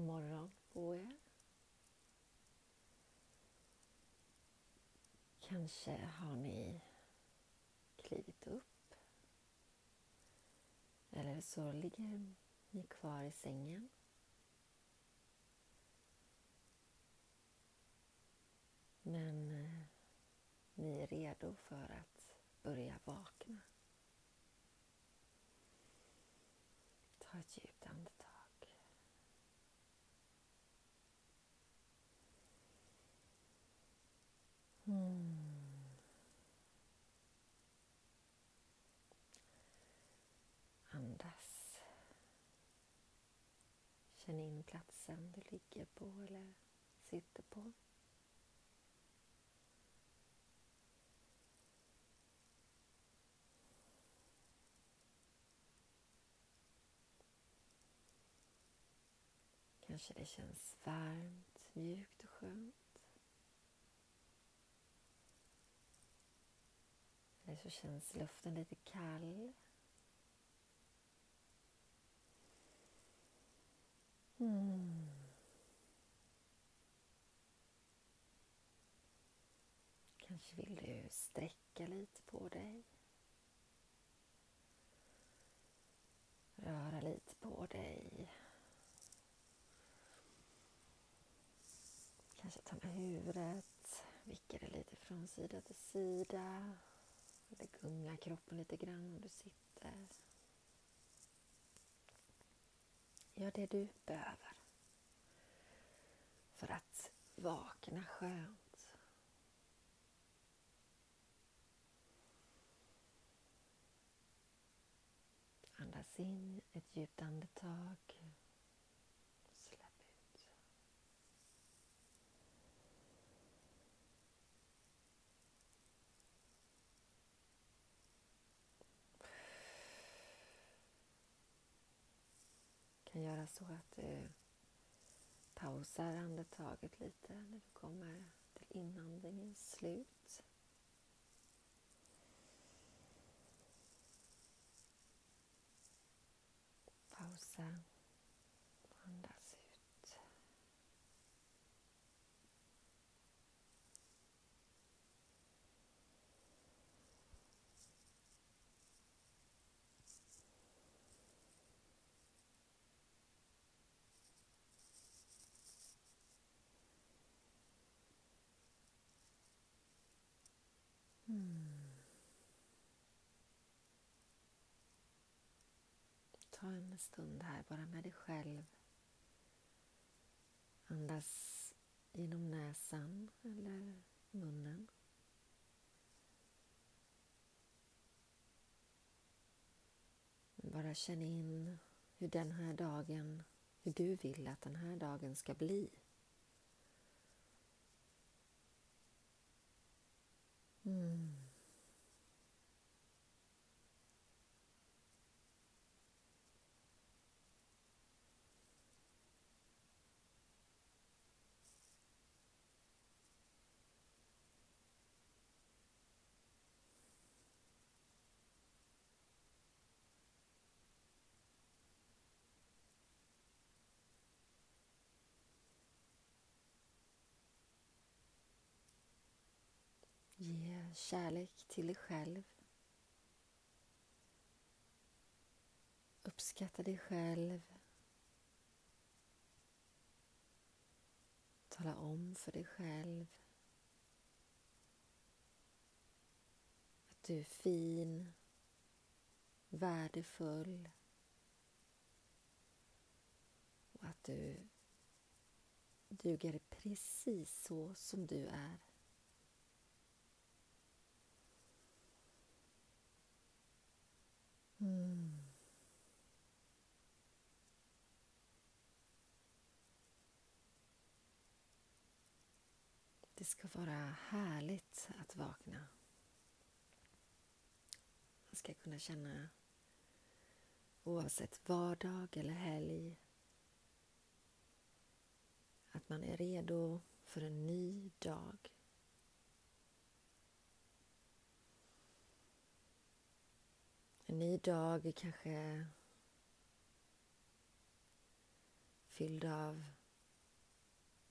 God morgon på er. Kanske har ni klivit upp. Eller så ligger ni kvar i sängen. Men eh, ni är redo för att börja vakna. Ta ett djupt andetag. Mm. Andas. Känn in platsen du ligger på eller sitter på. Kanske det känns varmt, mjukt och skönt. Eller så känns luften lite kall. Mm. Kanske vill du sträcka lite på dig. Röra lite på dig. Kanske ta med huvudet, vicka det lite från sida till sida. Eller gunga kroppen lite grann om du sitter. Gör det du behöver för att vakna skönt. Andas in ett djupt andetag göra så att du pausar andetaget lite när du kommer till inandningens slut. Pausa Andas. Ta en stund här bara med dig själv. Andas genom näsan eller munnen. Bara känn in hur den här dagen, hur du vill att den här dagen ska bli. Mm. Ge kärlek till dig själv. Uppskatta dig själv. Tala om för dig själv att du är fin, värdefull och att du duger precis så som du är. Mm. Det ska vara härligt att vakna. Man ska kunna känna oavsett vardag eller helg att man är redo för en ny dag. En ny dag kanske fylld av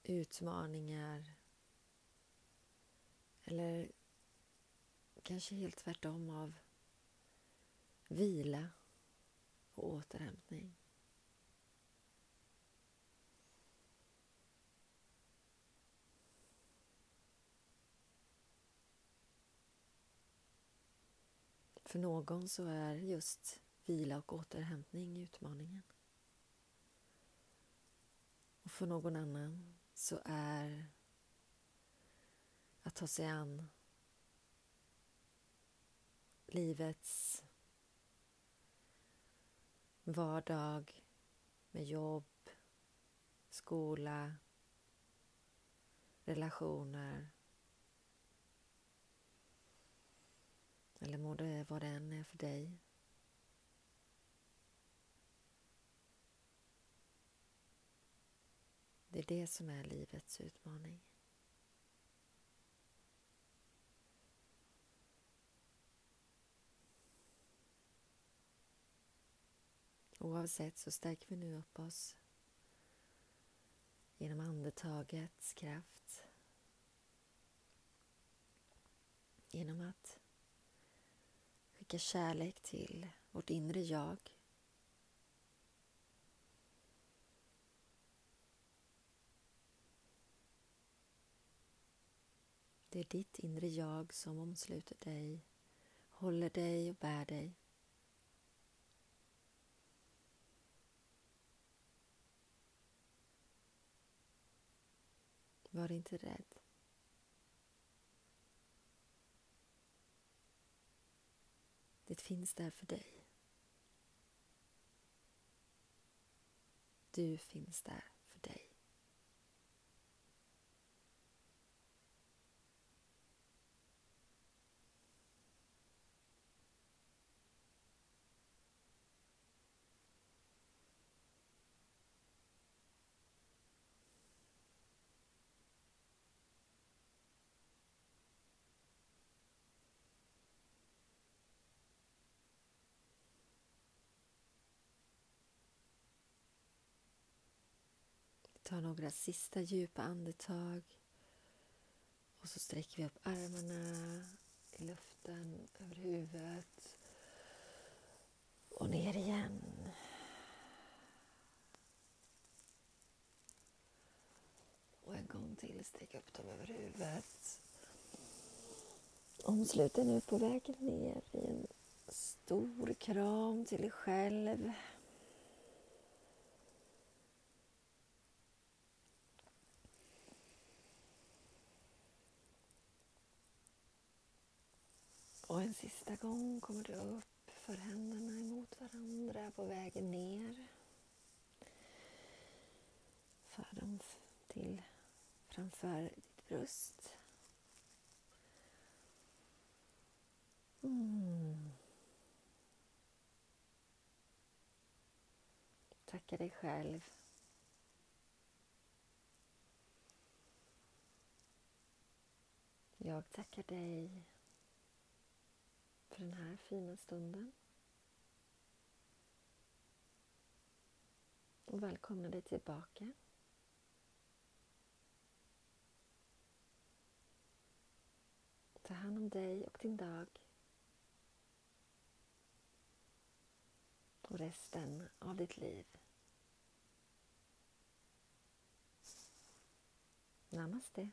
utmaningar eller kanske helt tvärtom av vila och återhämtning. För någon så är just vila och återhämtning utmaningen. Och för någon annan så är att ta sig an livets vardag med jobb, skola, relationer eller må det vad det än är eh, för dig. Det är det som är livets utmaning. Oavsett så stärker vi nu upp oss genom andetagets kraft. Genom att skicka kärlek till vårt inre jag. Det är ditt inre jag som omsluter dig, håller dig och bär dig. Var inte rädd. Det finns där för dig. Du finns där för dig. Ta några sista djupa andetag. Och så sträcker vi upp armarna i luften över huvudet. Och ner igen. Och en gång till, sträck upp dem över huvudet. Omslut dig nu på vägen ner i en stor kram till dig själv. En sista gång kommer du upp för händerna emot varandra på vägen ner. För dem till framför ditt bröst. Mm. Tacka dig själv. Jag tackar dig för den här fina stunden. Och välkomna dig tillbaka. Ta hand om dig och din dag. Och resten av ditt liv. Namaste.